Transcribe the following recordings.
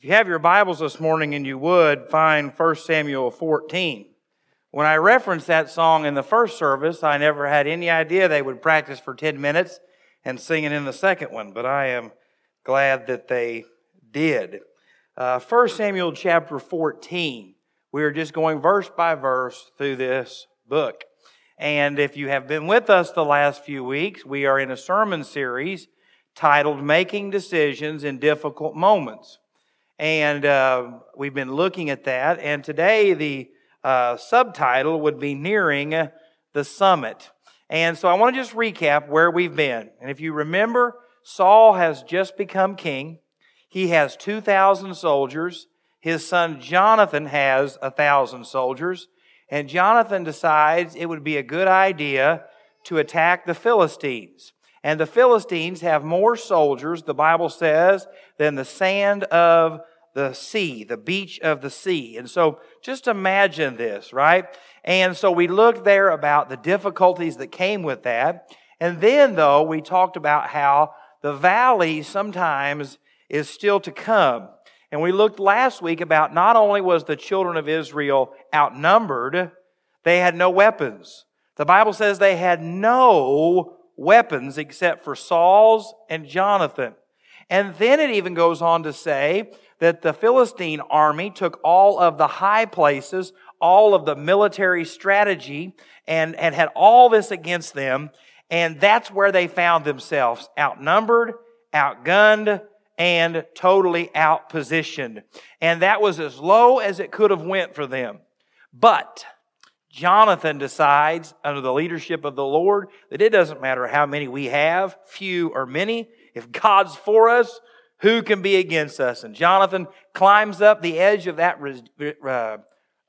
If you have your Bibles this morning and you would, find 1 Samuel 14. When I referenced that song in the first service, I never had any idea they would practice for 10 minutes and sing it in the second one, but I am glad that they did. Uh, 1 Samuel chapter 14. We are just going verse by verse through this book. And if you have been with us the last few weeks, we are in a sermon series titled Making Decisions in Difficult Moments. And uh, we've been looking at that. And today, the uh, subtitle would be Nearing the Summit. And so I want to just recap where we've been. And if you remember, Saul has just become king. He has 2,000 soldiers. His son Jonathan has a 1,000 soldiers. And Jonathan decides it would be a good idea to attack the Philistines. And the Philistines have more soldiers, the Bible says, than the sand of the sea, the beach of the sea. And so just imagine this, right? And so we looked there about the difficulties that came with that. And then, though, we talked about how the valley sometimes is still to come. And we looked last week about not only was the children of Israel outnumbered, they had no weapons. The Bible says they had no weapons except for Saul's and Jonathan. And then it even goes on to say that the Philistine army took all of the high places, all of the military strategy, and, and had all this against them. And that's where they found themselves outnumbered, outgunned, and totally outpositioned. And that was as low as it could have went for them. But Jonathan decides, under the leadership of the Lord, that it doesn't matter how many we have, few or many. If God's for us, who can be against us? And Jonathan climbs up the edge of that, uh,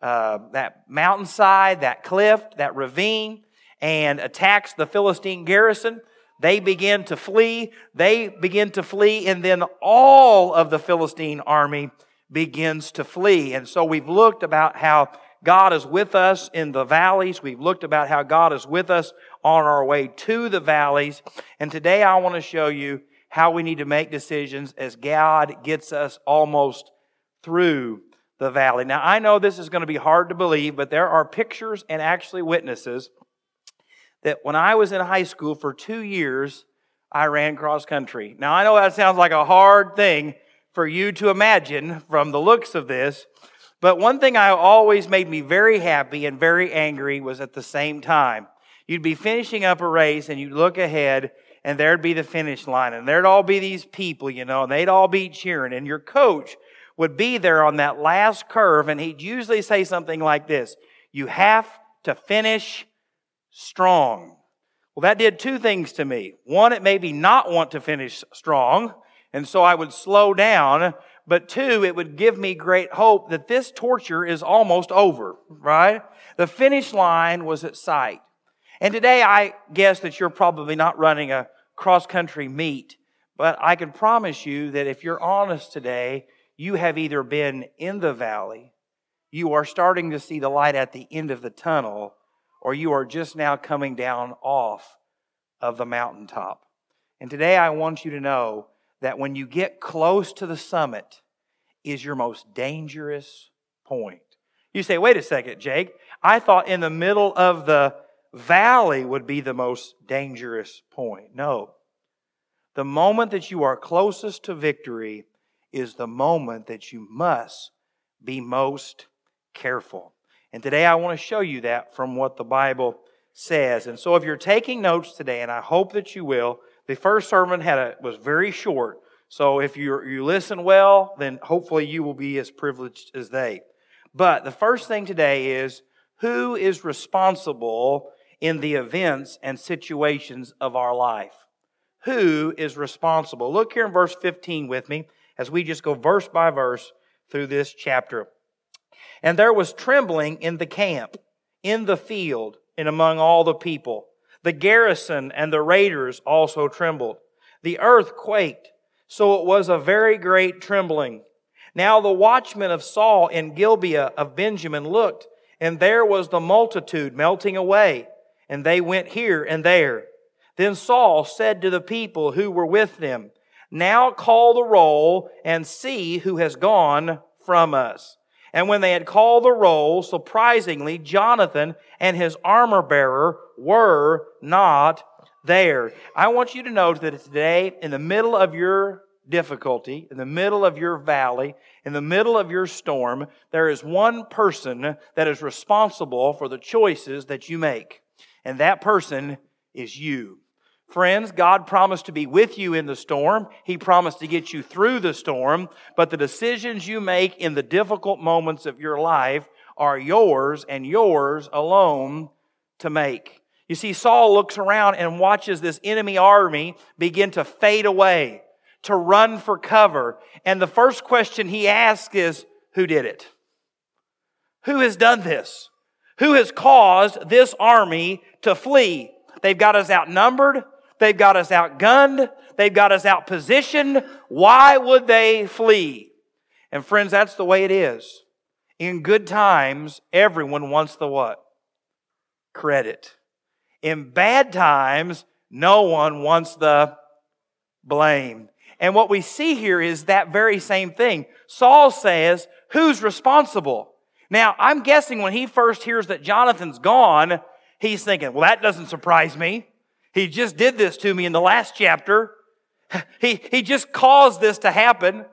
uh, that mountainside, that cliff, that ravine, and attacks the Philistine garrison. They begin to flee. They begin to flee, and then all of the Philistine army begins to flee. And so we've looked about how God is with us in the valleys. We've looked about how God is with us on our way to the valleys. And today I want to show you how we need to make decisions as God gets us almost through the valley. Now, I know this is going to be hard to believe, but there are pictures and actually witnesses that when I was in high school for two years, I ran cross country. Now, I know that sounds like a hard thing for you to imagine from the looks of this, but one thing I always made me very happy and very angry was at the same time. You'd be finishing up a race and you'd look ahead and there'd be the finish line, and there'd all be these people, you know, and they'd all be cheering, and your coach would be there on that last curve, and he'd usually say something like this You have to finish strong. Well, that did two things to me. One, it made me not want to finish strong, and so I would slow down. But two, it would give me great hope that this torture is almost over, right? The finish line was at sight. And today I guess that you're probably not running a cross country meet, but I can promise you that if you're honest today, you have either been in the valley, you are starting to see the light at the end of the tunnel, or you are just now coming down off of the mountaintop. And today I want you to know that when you get close to the summit is your most dangerous point. You say, wait a second, Jake. I thought in the middle of the valley would be the most dangerous point. No. The moment that you are closest to victory is the moment that you must be most careful. And today I want to show you that from what the Bible says. And so if you're taking notes today, and I hope that you will, the first sermon had a, was very short. So if you you listen well, then hopefully you will be as privileged as they. But the first thing today is who is responsible in the events and situations of our life. Who is responsible? Look here in verse 15 with me as we just go verse by verse through this chapter. And there was trembling in the camp, in the field, and among all the people. The garrison and the raiders also trembled. The earth quaked, so it was a very great trembling. Now the watchmen of Saul in Gibeah of Benjamin looked, and there was the multitude melting away and they went here and there. Then Saul said to the people who were with them, Now call the roll and see who has gone from us. And when they had called the roll, surprisingly, Jonathan and his armor bearer were not there. I want you to note that today, in the middle of your difficulty, in the middle of your valley, in the middle of your storm, there is one person that is responsible for the choices that you make. And that person is you. Friends, God promised to be with you in the storm. He promised to get you through the storm. But the decisions you make in the difficult moments of your life are yours and yours alone to make. You see, Saul looks around and watches this enemy army begin to fade away, to run for cover. And the first question he asks is, Who did it? Who has done this? Who has caused this army to flee? They've got us outnumbered. They've got us outgunned. They've got us outpositioned. Why would they flee? And friends, that's the way it is. In good times, everyone wants the what? Credit. In bad times, no one wants the blame. And what we see here is that very same thing. Saul says, Who's responsible? Now, I'm guessing when he first hears that Jonathan's gone, he's thinking, Well, that doesn't surprise me. He just did this to me in the last chapter. He, he just caused this to happen.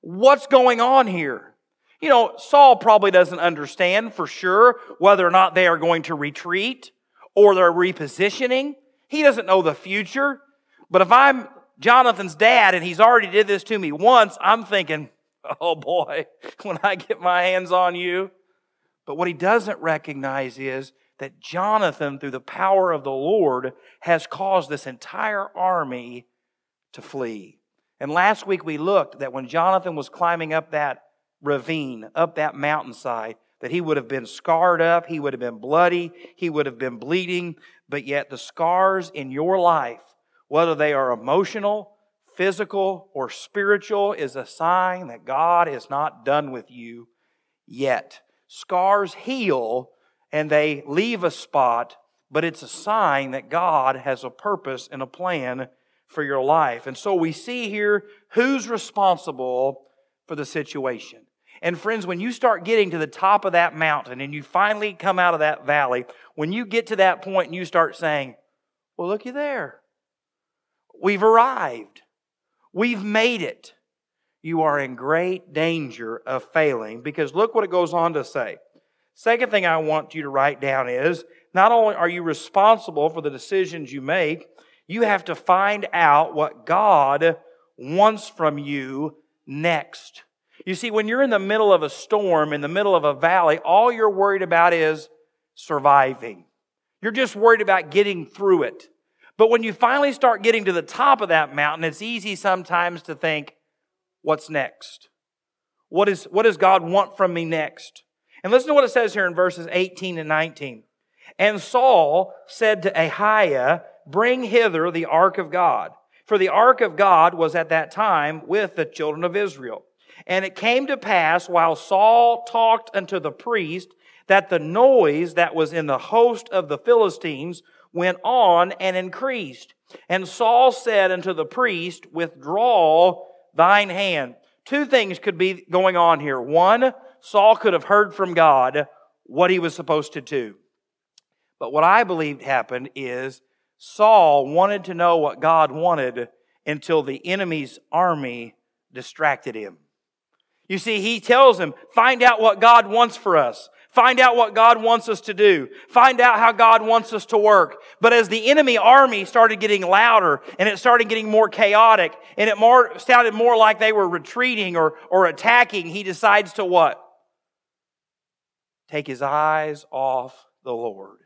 What's going on here? You know, Saul probably doesn't understand for sure whether or not they are going to retreat or they're repositioning. He doesn't know the future. But if I'm Jonathan's dad and he's already did this to me once, I'm thinking, oh boy, when I get my hands on you. But what he doesn't recognize is that Jonathan, through the power of the Lord, has caused this entire army to flee. And last week we looked that when Jonathan was climbing up that ravine, up that mountainside, that he would have been scarred up, he would have been bloody, he would have been bleeding, but yet the scars in your life, whether they are emotional, physical, or spiritual, is a sign that God is not done with you yet. Scars heal and they leave a spot, but it's a sign that God has a purpose and a plan for your life. And so we see here who's responsible for the situation. And friends, when you start getting to the top of that mountain and you finally come out of that valley, when you get to that point and you start saying, Well, looky there. We've arrived. We've made it. You are in great danger of failing because look what it goes on to say. Second thing I want you to write down is not only are you responsible for the decisions you make, you have to find out what God wants from you next. You see, when you're in the middle of a storm, in the middle of a valley, all you're worried about is surviving. You're just worried about getting through it. But when you finally start getting to the top of that mountain, it's easy sometimes to think, what's next? What, is, what does God want from me next? And listen to what it says here in verses 18 and 19. And Saul said to Ahiah, Bring hither the ark of God. For the ark of God was at that time with the children of Israel. And it came to pass while Saul talked unto the priest that the noise that was in the host of the Philistines went on and increased. And Saul said unto the priest, Withdraw thine hand. Two things could be going on here. One, Saul could have heard from God what he was supposed to do. But what I believed happened is Saul wanted to know what God wanted until the enemy's army distracted him. You see, he tells him, find out what God wants for us. Find out what God wants us to do. Find out how God wants us to work. But as the enemy army started getting louder and it started getting more chaotic and it more, sounded more like they were retreating or, or attacking, he decides to what? take his eyes off the Lord.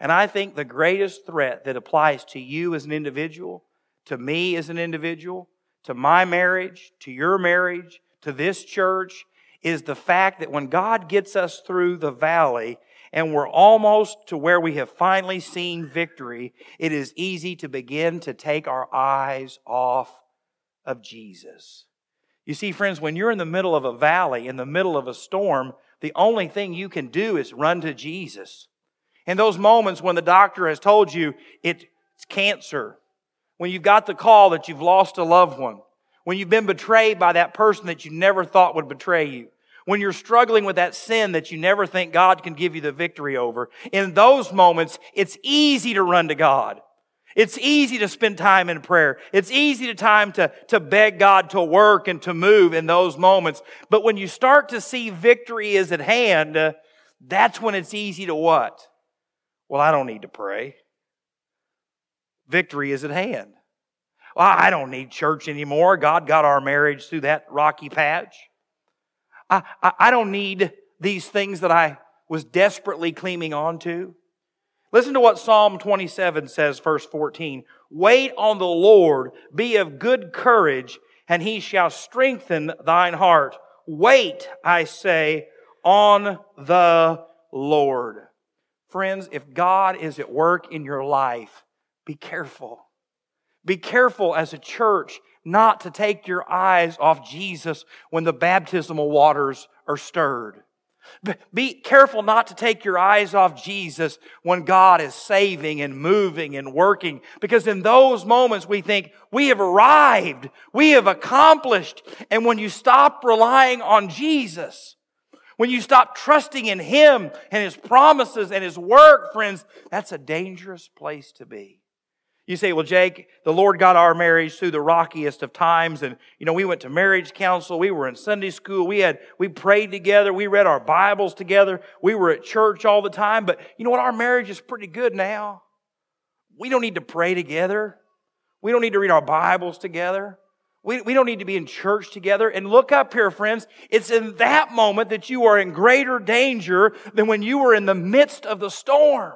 And I think the greatest threat that applies to you as an individual, to me as an individual, to my marriage, to your marriage, to this church, is the fact that when God gets us through the valley and we're almost to where we have finally seen victory, it is easy to begin to take our eyes off of Jesus. You see, friends, when you're in the middle of a valley, in the middle of a storm, the only thing you can do is run to Jesus. In those moments when the doctor has told you it's cancer, when you've got the call that you've lost a loved one, When you've been betrayed by that person that you never thought would betray you. When you're struggling with that sin that you never think God can give you the victory over. In those moments, it's easy to run to God. It's easy to spend time in prayer. It's easy to time to, to beg God to work and to move in those moments. But when you start to see victory is at hand, uh, that's when it's easy to what? Well, I don't need to pray. Victory is at hand. Well, I don't need church anymore. God got our marriage through that rocky patch. I, I, don't need these things that I was desperately clinging on to. Listen to what Psalm 27 says, verse 14. Wait on the Lord, be of good courage, and he shall strengthen thine heart. Wait, I say, on the Lord. Friends, if God is at work in your life, be careful. Be careful as a church not to take your eyes off Jesus when the baptismal waters are stirred. Be careful not to take your eyes off Jesus when God is saving and moving and working, because in those moments we think we have arrived, we have accomplished. And when you stop relying on Jesus, when you stop trusting in Him and His promises and His work, friends, that's a dangerous place to be. You say, well, Jake, the Lord got our marriage through the rockiest of times. And, you know, we went to marriage council. We were in Sunday school. We had, we prayed together. We read our Bibles together. We were at church all the time. But you know what? Our marriage is pretty good now. We don't need to pray together. We don't need to read our Bibles together. We, we don't need to be in church together. And look up here, friends. It's in that moment that you are in greater danger than when you were in the midst of the storm.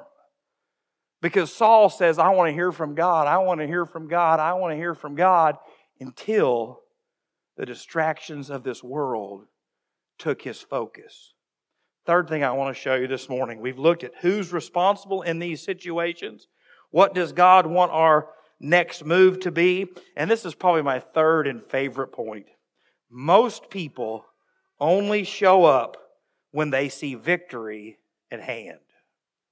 Because Saul says, I want to hear from God. I want to hear from God. I want to hear from God until the distractions of this world took his focus. Third thing I want to show you this morning we've looked at who's responsible in these situations. What does God want our next move to be? And this is probably my third and favorite point. Most people only show up when they see victory at hand.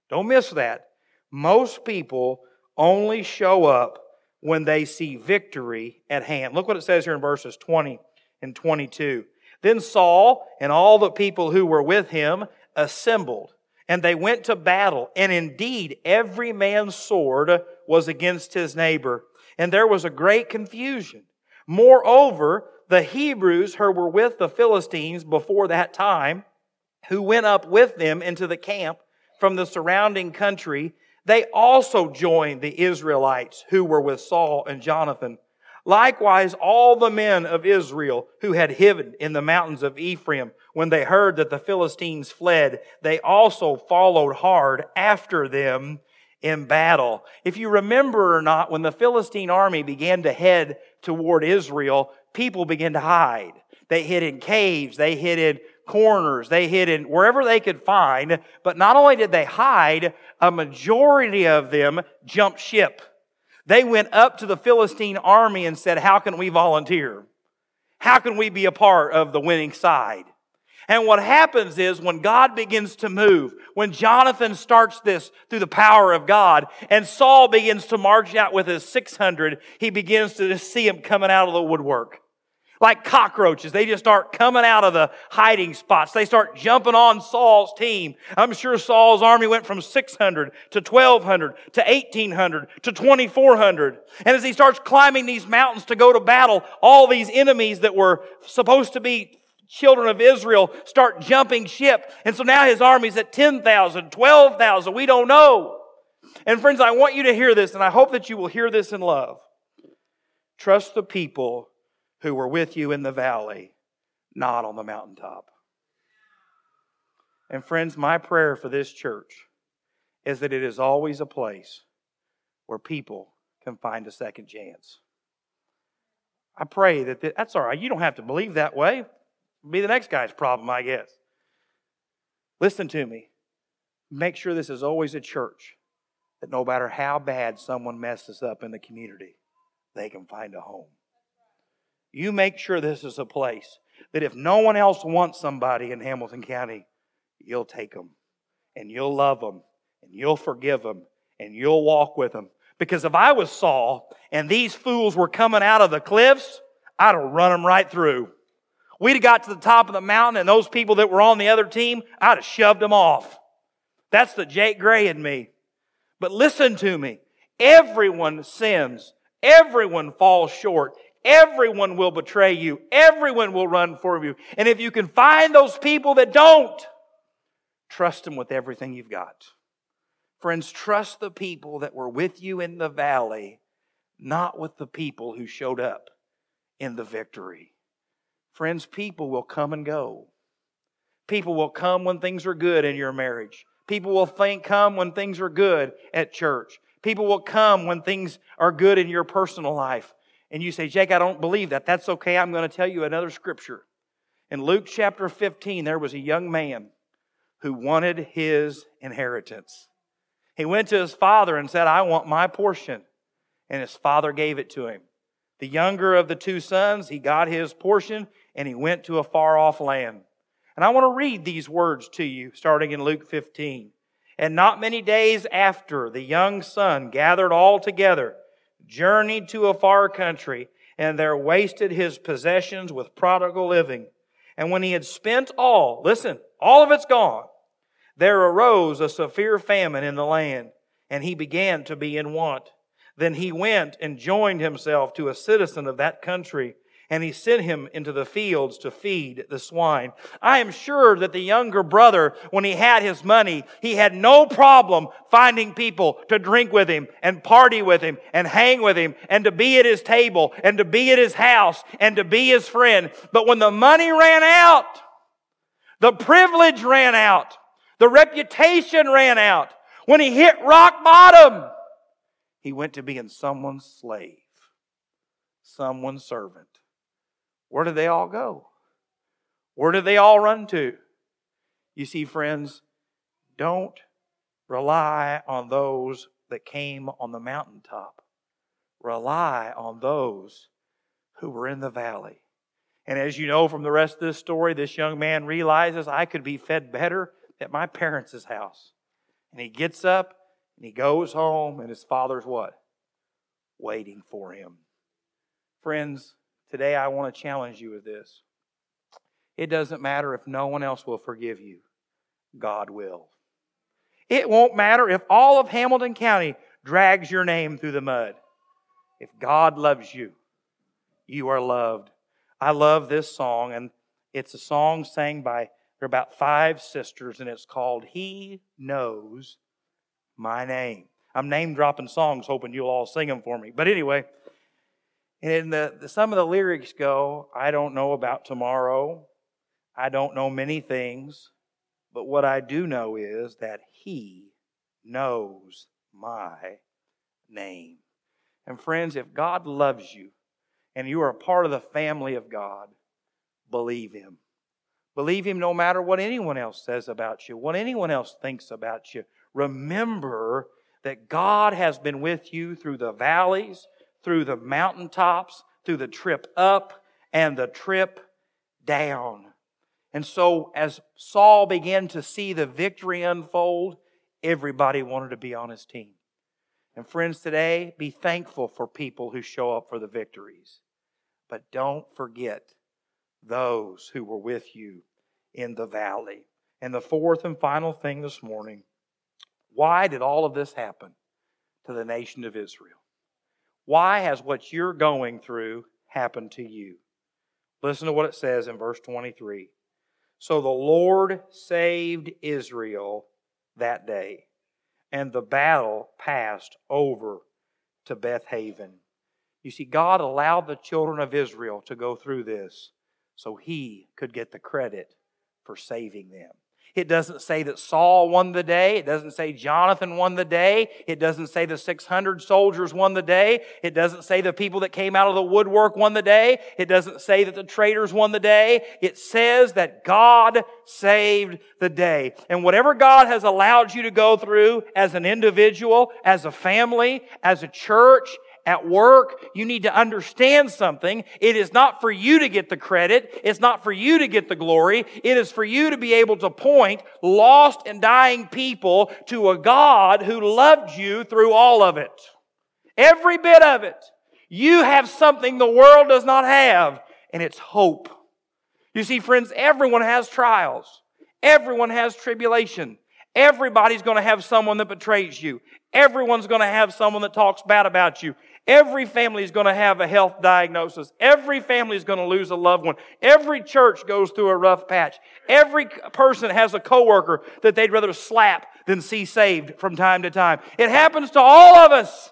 Don't miss that. Most people only show up when they see victory at hand. Look what it says here in verses 20 and 22. Then Saul and all the people who were with him assembled, and they went to battle. And indeed, every man's sword was against his neighbor, and there was a great confusion. Moreover, the Hebrews who were with the Philistines before that time, who went up with them into the camp from the surrounding country, they also joined the Israelites who were with Saul and Jonathan. Likewise, all the men of Israel who had hidden in the mountains of Ephraim, when they heard that the Philistines fled, they also followed hard after them in battle. If you remember or not, when the Philistine army began to head toward Israel, people began to hide. They hid in caves, they hid in corners, they hid in wherever they could find. But not only did they hide, a majority of them jumped ship. They went up to the Philistine army and said, How can we volunteer? How can we be a part of the winning side? And what happens is when God begins to move, when Jonathan starts this through the power of God, and Saul begins to march out with his 600, he begins to see him coming out of the woodwork like cockroaches. They just start coming out of the hiding spots. They start jumping on Saul's team. I'm sure Saul's army went from 600 to 1200 to 1800 to 2400. And as he starts climbing these mountains to go to battle, all these enemies that were supposed to be children of Israel start jumping ship. And so now his army's at 10,000, 12,000. We don't know. And friends, I want you to hear this, and I hope that you will hear this in love. Trust the people who were with you in the valley, not on the mountaintop. And friends, my prayer for this church is that it is always a place where people can find a second chance. I pray that that's all right. You don't have to believe that way. It'll be the next guy's problem, I guess. Listen to me. Make sure this is always a church that no matter how bad someone messes up in the community, they can find a home. You make sure this is a place that if no one else wants somebody in Hamilton County, you'll take them and you'll love them and you'll forgive them and you'll walk with them. Because if I was Saul and these fools were coming out of the cliffs, I'd have run them right through. We'd have got to the top of the mountain and those people that were on the other team, I'd have shoved them off. That's the Jake Gray in me. But listen to me. Everyone sins. Everyone falls short. Everyone will betray you. Everyone will run for you. And if you can find those people that don't, trust them with everything you've got. Friends, trust the people that were with you in the valley, not with the people who showed up in the victory. Friends, people will come and go. People will come when things are good in your marriage. People will think, come when things are good at church. People will come when things are good in your personal life. And you say, Jake, I don't believe that. That's okay. I'm going to tell you another scripture. In Luke chapter 15, there was a young man who wanted his inheritance. He went to his father and said, I want my portion. And his father gave it to him. The younger of the two sons, he got his portion and he went to a far off land. And I want to read these words to you starting in Luke 15. And not many days after, the young son gathered all together, journeyed to a far country, and there wasted his possessions with prodigal living. And when he had spent all, listen, all of it's gone, there arose a severe famine in the land, and he began to be in want. Then he went and joined himself to a citizen of that country and he sent him into the fields to feed the swine. I am sure that the younger brother, when he had his money, he had no problem finding people to drink with him and party with him and hang with him and to be at his table and to be at his house and to be his friend. But when the money ran out, the privilege ran out, the reputation ran out, when he hit rock bottom, he went to being someone's slave, someone's servant. Where did they all go? Where did they all run to? You see, friends, don't rely on those that came on the mountaintop. Rely on those who were in the valley. And as you know from the rest of this story, this young man realizes I could be fed better at my parents' house. And he gets up and he goes home, and his father's what? Waiting for him. Friends, Today, I want to challenge you with this. It doesn't matter if no one else will forgive you, God will. It won't matter if all of Hamilton County drags your name through the mud. If God loves you, you are loved. I love this song, and it's a song sang by, there are about five sisters, and it's called He Knows My Name. I'm name dropping songs, hoping you'll all sing them for me. But anyway, and the, the, some of the lyrics go, I don't know about tomorrow. I don't know many things. But what I do know is that He knows my name. And friends, if God loves you and you are a part of the family of God, believe Him. Believe Him no matter what anyone else says about you, what anyone else thinks about you. Remember that God has been with you through the valleys through the mountaintops, through the trip up and the trip down. And so, as Saul began to see the victory unfold, everybody wanted to be on his team. And, friends, today, be thankful for people who show up for the victories. But don't forget those who were with you in the valley. And the fourth and final thing this morning why did all of this happen to the nation of Israel? Why has what you're going through happened to you? Listen to what it says in verse 23. So the Lord saved Israel that day, and the battle passed over to Beth Aven. You see, God allowed the children of Israel to go through this so he could get the credit for saving them. It doesn't say that Saul won the day. It doesn't say Jonathan won the day. It doesn't say the 600 soldiers won the day. It doesn't say the people that came out of the woodwork won the day. It doesn't say that the traitors won the day. It says that God saved the day. And whatever God has allowed you to go through as an individual, as a family, as a church, at work, you need to understand something. It is not for you to get the credit. It's not for you to get the glory. It is for you to be able to point lost and dying people to a God who loved you through all of it. Every bit of it. You have something the world does not have, and it's hope. You see, friends, everyone has trials. Everyone has tribulation. Everybody's going to have someone that betrays you. Everyone's going to have someone that talks bad about you. Every family is going to have a health diagnosis. Every family is going to lose a loved one. Every church goes through a rough patch. Every person has a coworker that they'd rather slap than see saved from time to time. It happens to all of us.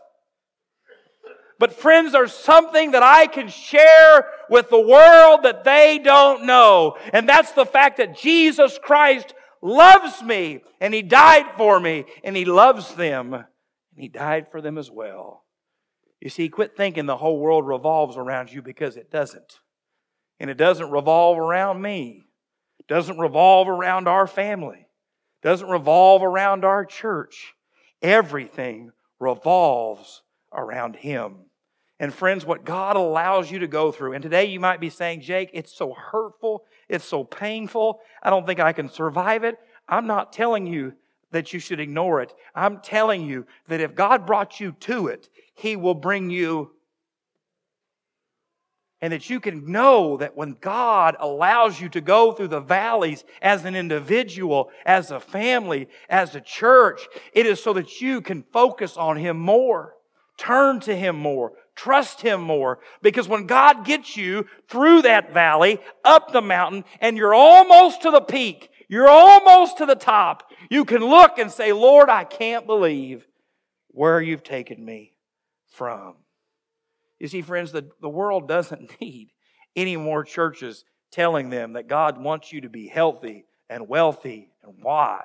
But friends, there's something that I can share with the world that they don't know. And that's the fact that Jesus Christ loves me and He died for me and He loves them and He died for them as well. You see, quit thinking the whole world revolves around you because it doesn't. And it doesn't revolve around me. It doesn't revolve around our family. It doesn't revolve around our church. Everything revolves around Him. And friends, what God allows you to go through, and today you might be saying, Jake, it's so hurtful, it's so painful, I don't think I can survive it. I'm not telling you that you should ignore it. I'm telling you that if God brought you to it, He will bring you. And that you can know that when God allows you to go through the valleys as an individual, as a family, as a church, it is so that you can focus on Him more, turn to Him more, trust Him more. Because when God gets you through that valley, up the mountain, and you're almost to the peak, you're almost to the top, you can look and say, Lord, I can't believe where you've taken me from. You see, friends, the, the world doesn't need any more churches telling them that God wants you to be healthy and wealthy and wise.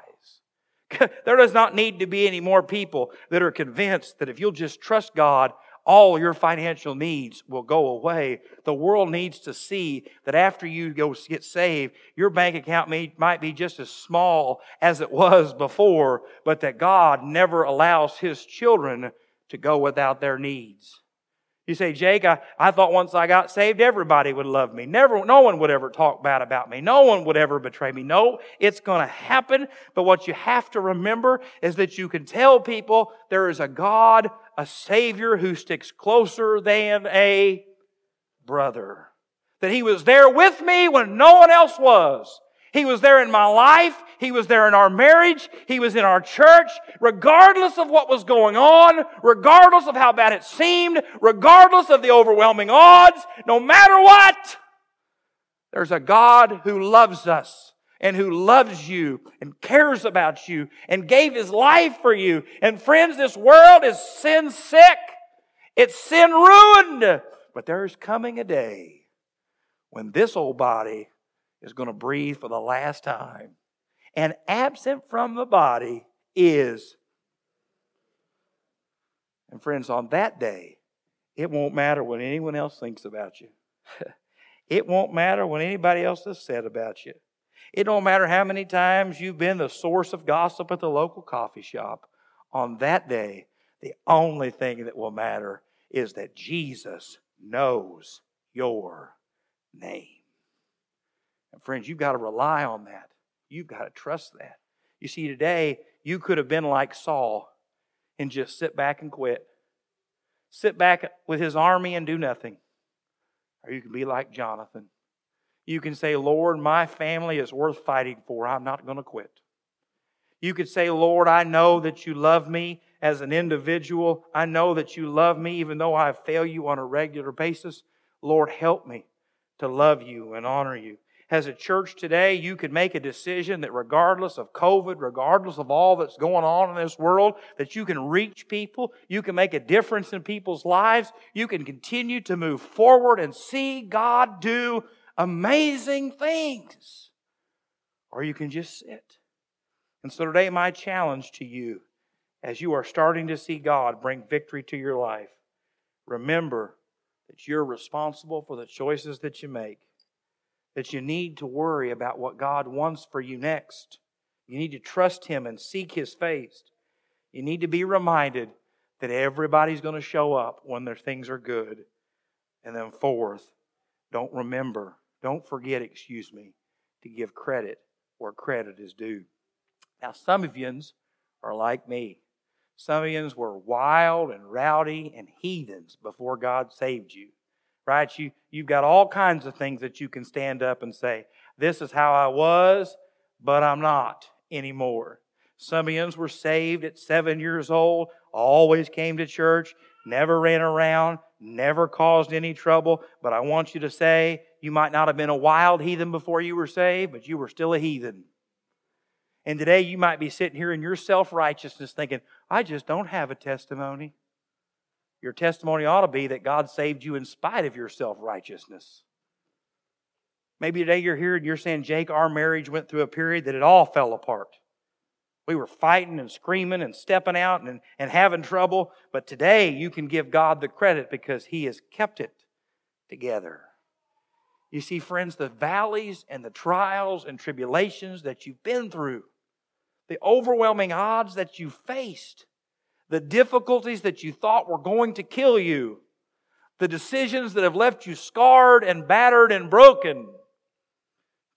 there does not need to be any more people that are convinced that if you'll just trust God all your financial needs will go away. The world needs to see that after you go get saved, your bank account may, might be just as small as it was before, but that God never allows His children to go without their needs. You say, Jake, I, I thought once I got saved, everybody would love me. Never, no one would ever talk bad about me. No one would ever betray me. No, it's going to happen. But what you have to remember is that you can tell people there is a God, a Savior who sticks closer than a brother. That He was there with me when no one else was. He was there in my life. He was there in our marriage. He was in our church. Regardless of what was going on, regardless of how bad it seemed, regardless of the overwhelming odds, no matter what, there's a God who loves us and who loves you and cares about you and gave his life for you. And friends, this world is sin sick. It's sin ruined. But there's coming a day when this old body is going to breathe for the last time. And absent from the body is. And friends, on that day, it won't matter what anyone else thinks about you. it won't matter what anybody else has said about you. It don't matter how many times you've been the source of gossip at the local coffee shop. On that day, the only thing that will matter is that Jesus knows your name. And friends, you've got to rely on that. You've got to trust that. You see, today, you could have been like Saul and just sit back and quit. Sit back with his army and do nothing. Or you can be like Jonathan. You can say, Lord, my family is worth fighting for. I'm not going to quit. You could say, Lord, I know that you love me as an individual. I know that you love me even though I fail you on a regular basis. Lord, help me to love you and honor you as a church today, you could make a decision that regardless of COVID, regardless of all that's going on in this world, that you can reach people, you can make a difference in people's lives, you can continue to move forward and see God do amazing things. Or you can just sit. And so today, my challenge to you, as you are starting to see God bring victory to your life, remember that you're responsible for the choices that you make that you need to worry about what God wants for you next. You need to trust Him and seek His face. You need to be reminded that everybody's going to show up when their things are good. And then, fourth, don't remember, don't forget, excuse me, to give credit where credit is due. Now, some of yous are like me. Some of you were wild and rowdy and heathens before God saved you. Right? You, you've got all kinds of things that you can stand up and say, This is how I was, but I'm not anymore. Some of you were saved at seven years old, always came to church, never ran around, never caused any trouble. But I want you to say, you might not have been a wild heathen before you were saved, but you were still a heathen. And today you might be sitting here in your self righteousness thinking, I just don't have a testimony. Your testimony ought to be that God saved you in spite of your self righteousness. Maybe today you're here and you're saying, Jake, our marriage went through a period that it all fell apart. We were fighting and screaming and stepping out and, and having trouble. But today you can give God the credit because He has kept it together. You see, friends, the valleys and the trials and tribulations that you've been through, the overwhelming odds that you faced, the difficulties that you thought were going to kill you, the decisions that have left you scarred and battered and broken.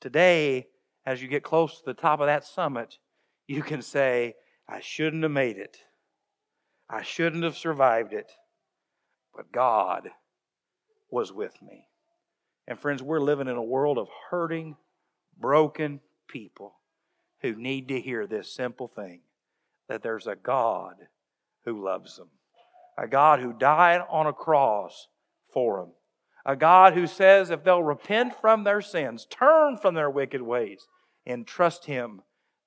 Today, as you get close to the top of that summit, you can say, I shouldn't have made it. I shouldn't have survived it. But God was with me. And friends, we're living in a world of hurting, broken people who need to hear this simple thing that there's a God who loves them, a God who died on a cross for them, a God who says if they'll repent from their sins, turn from their wicked ways, and trust Him,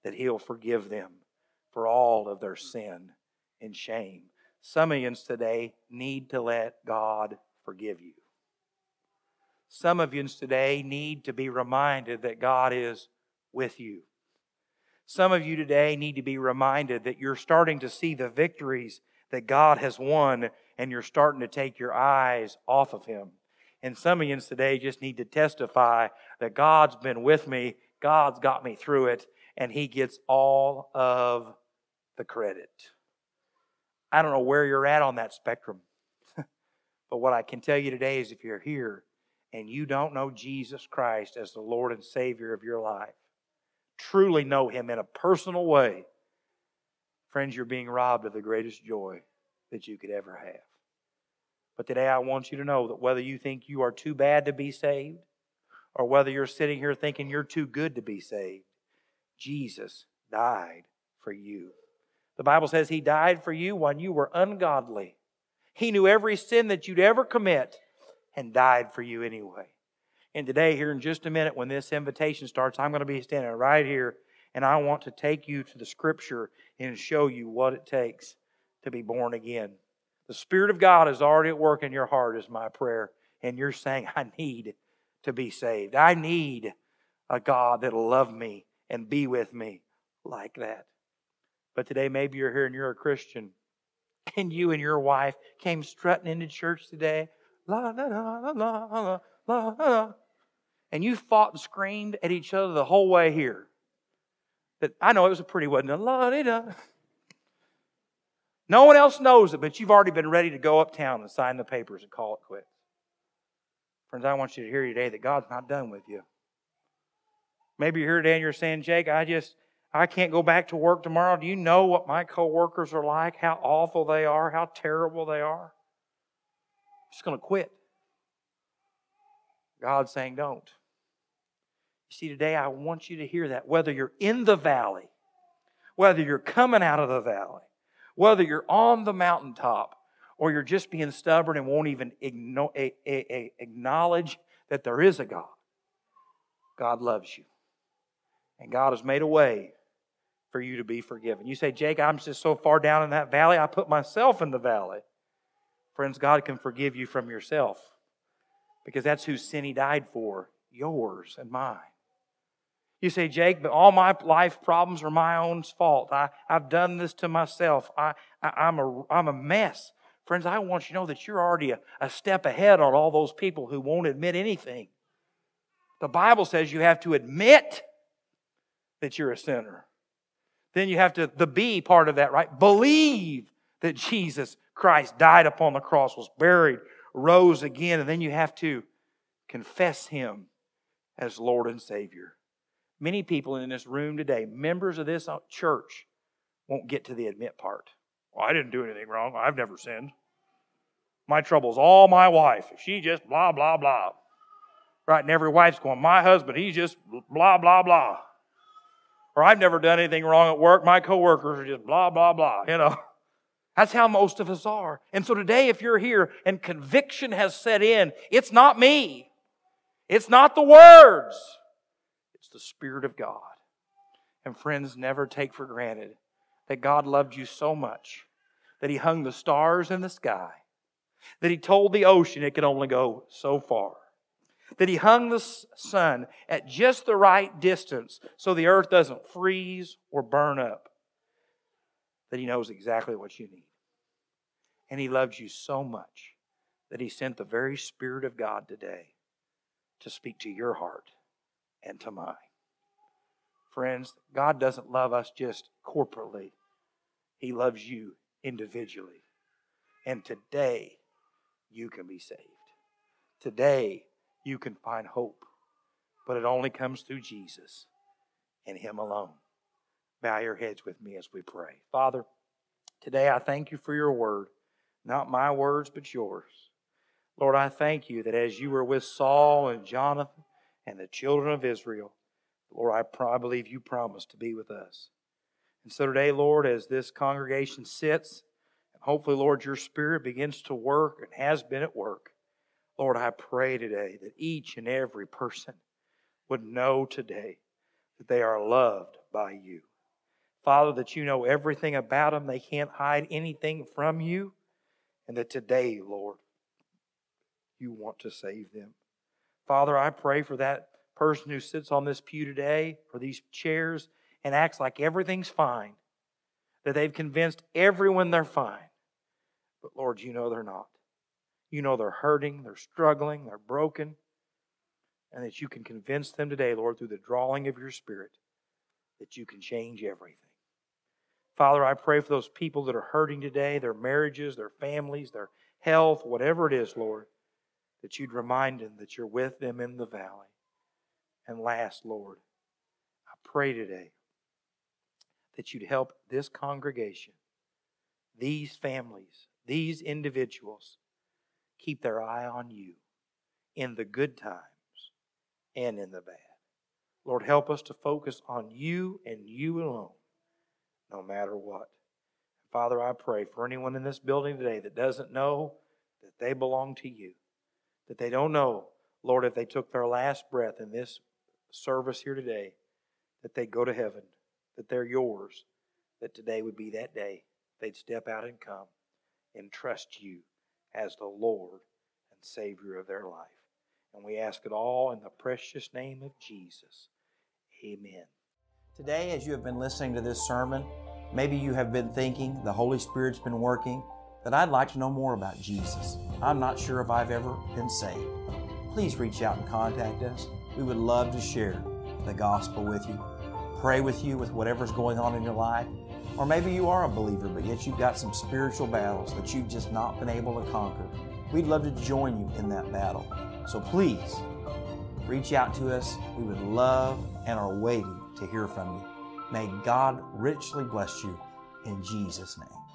that He'll forgive them for all of their sin and shame. Some of you today need to let God forgive you. Some of you today need to be reminded that God is with you. Some of you today need to be reminded that you're starting to see the victories that God has won and you're starting to take your eyes off of Him. And some of you today just need to testify that God's been with me, God's got me through it, and He gets all of the credit. I don't know where you're at on that spectrum, but what I can tell you today is if you're here and you don't know Jesus Christ as the Lord and Savior of your life, truly know Him in a personal way, friends, you're being robbed of the greatest joy that you could ever have. But today I want you to know that whether you think you are too bad to be saved, or whether you're sitting here thinking you're too good to be saved, Jesus died for you. The Bible says He died for you when you were ungodly. He knew every sin that you'd ever commit and died for you anyway. And today, here in just a minute, when this invitation starts, I'm going to be standing right here and I want to take you to the scripture and show you what it takes to be born again. The Spirit of God is already at work in your heart, is my prayer. And you're saying, I need to be saved. I need a God that'll love me and be with me like that. But today, maybe you're here and you're a Christian, and you and your wife came strutting into church today la la la la la la la and you fought and screamed at each other the whole way here. That I know it was a pretty wasn't it? La da. No one else knows it, but you've already been ready to go uptown and sign the papers and call it quits. Friends, I want you to hear today that God's not done with you. Maybe you're here today and you're saying, Jake, I just I can't go back to work tomorrow. Do you know what my coworkers are like? How awful they are, how terrible they are? I'm just going to quit. God's saying, don't. You see, today I want you to hear that. Whether you're in the valley, whether you're coming out of the valley, whether you're on the mountaintop, or you're just being stubborn and won't even acknowledge that there is a God, God loves you. And God has made a way for you to be forgiven. You say, Jake, I'm just so far down in that valley, I put myself in the valley. Friends, God can forgive you from yourself because that's whose sin He died for yours and mine. You say, Jake, but all my life problems are my own fault. I, I've done this to myself. I, I, am a, I'm a mess. Friends, I want you to know that you're already a, a step ahead on all those people who won't admit anything. The Bible says you have to admit that you're a sinner. Then you have to, the B part of that, right? Believe that Jesus Christ died upon the cross, was buried, rose again, and then you have to confess Him as Lord and Savior. Many people in this room today, members of this uh, church, won't get to the admit part Well, I didn't do anything wrong. I've never sinned. My trouble's all my wife. She just blah, blah, blah. Right? And every wife's going, my husband, he's just blah, blah, blah. Or I've never done anything wrong at work. My coworkers are just blah, blah, blah. You know, that's how most of us are. And so today, if you're here and conviction has set in, it's not me. It's not the words. It's the Spirit of God. And friends, never take for granted that God loved you so much that He hung the stars in the sky, that He told the ocean it could only go so far that he hung the sun at just the right distance so the earth doesn't freeze or burn up, that he knows exactly what you need. And he loves you so much that he sent the very Spirit of God today to speak to your heart and to mine. Friends, God doesn't love us just corporately, He loves you individually. And today, you can be saved. Today, you can find hope. But it only comes through Jesus and Him alone. Bow your heads with me as we pray. Father, today I thank you for your word, not my words, but yours. Lord, I thank you that as you were with Saul and Jonathan and the children of Israel, Lord, I, I believe you promised to be with us. And so today, Lord, as this congregation sits, and hopefully, Lord, your spirit begins to work and has been at work. Lord, I pray today that each and every person would know today that they are loved by you. Father, that you know everything about them, they can't hide anything from you, and that today, Lord, you want to save them. Father, I pray for that person who sits on this pew today, for these chairs, and acts like everything's fine, that they've convinced everyone they're fine. But Lord, you know they're not. You know they're hurting, they're struggling, they're broken, and that you can convince them today, Lord, through the drawing of your Spirit, that you can change everything. Father, I pray for those people that are hurting today, their marriages, their families, their health, whatever it is, Lord, that you'd remind them that you're with them in the valley. And last, Lord, I pray today that you'd help this congregation, these families, these individuals keep their eye on you in the good times and in the bad. Lord, help us to focus on you and you alone, no matter what. Father, I pray for anyone in this building today that doesn't know that they belong to you, that they don't know, Lord, if they took their last breath in this service here today, that they go to heaven, that they're yours, that today would be that day they'd step out and come and trust you as the Lord and Savior of their life. And we ask it all in the precious name of Jesus. Amen. Today, as you have been listening to this sermon, maybe you have been thinking the Holy Spirit's been working, that I'd like to know more about Jesus. I'm not sure if I've ever been saved. Please reach out and contact us. We would love to share the gospel with you, pray with you with whatever's going on in your life, or maybe you are a believer, but yet you've got some spiritual battles that you've just not been able to conquer. We'd love to join you in that battle. So please reach out to us. We would love and are waiting to hear from you. May God richly bless you in Jesus' name.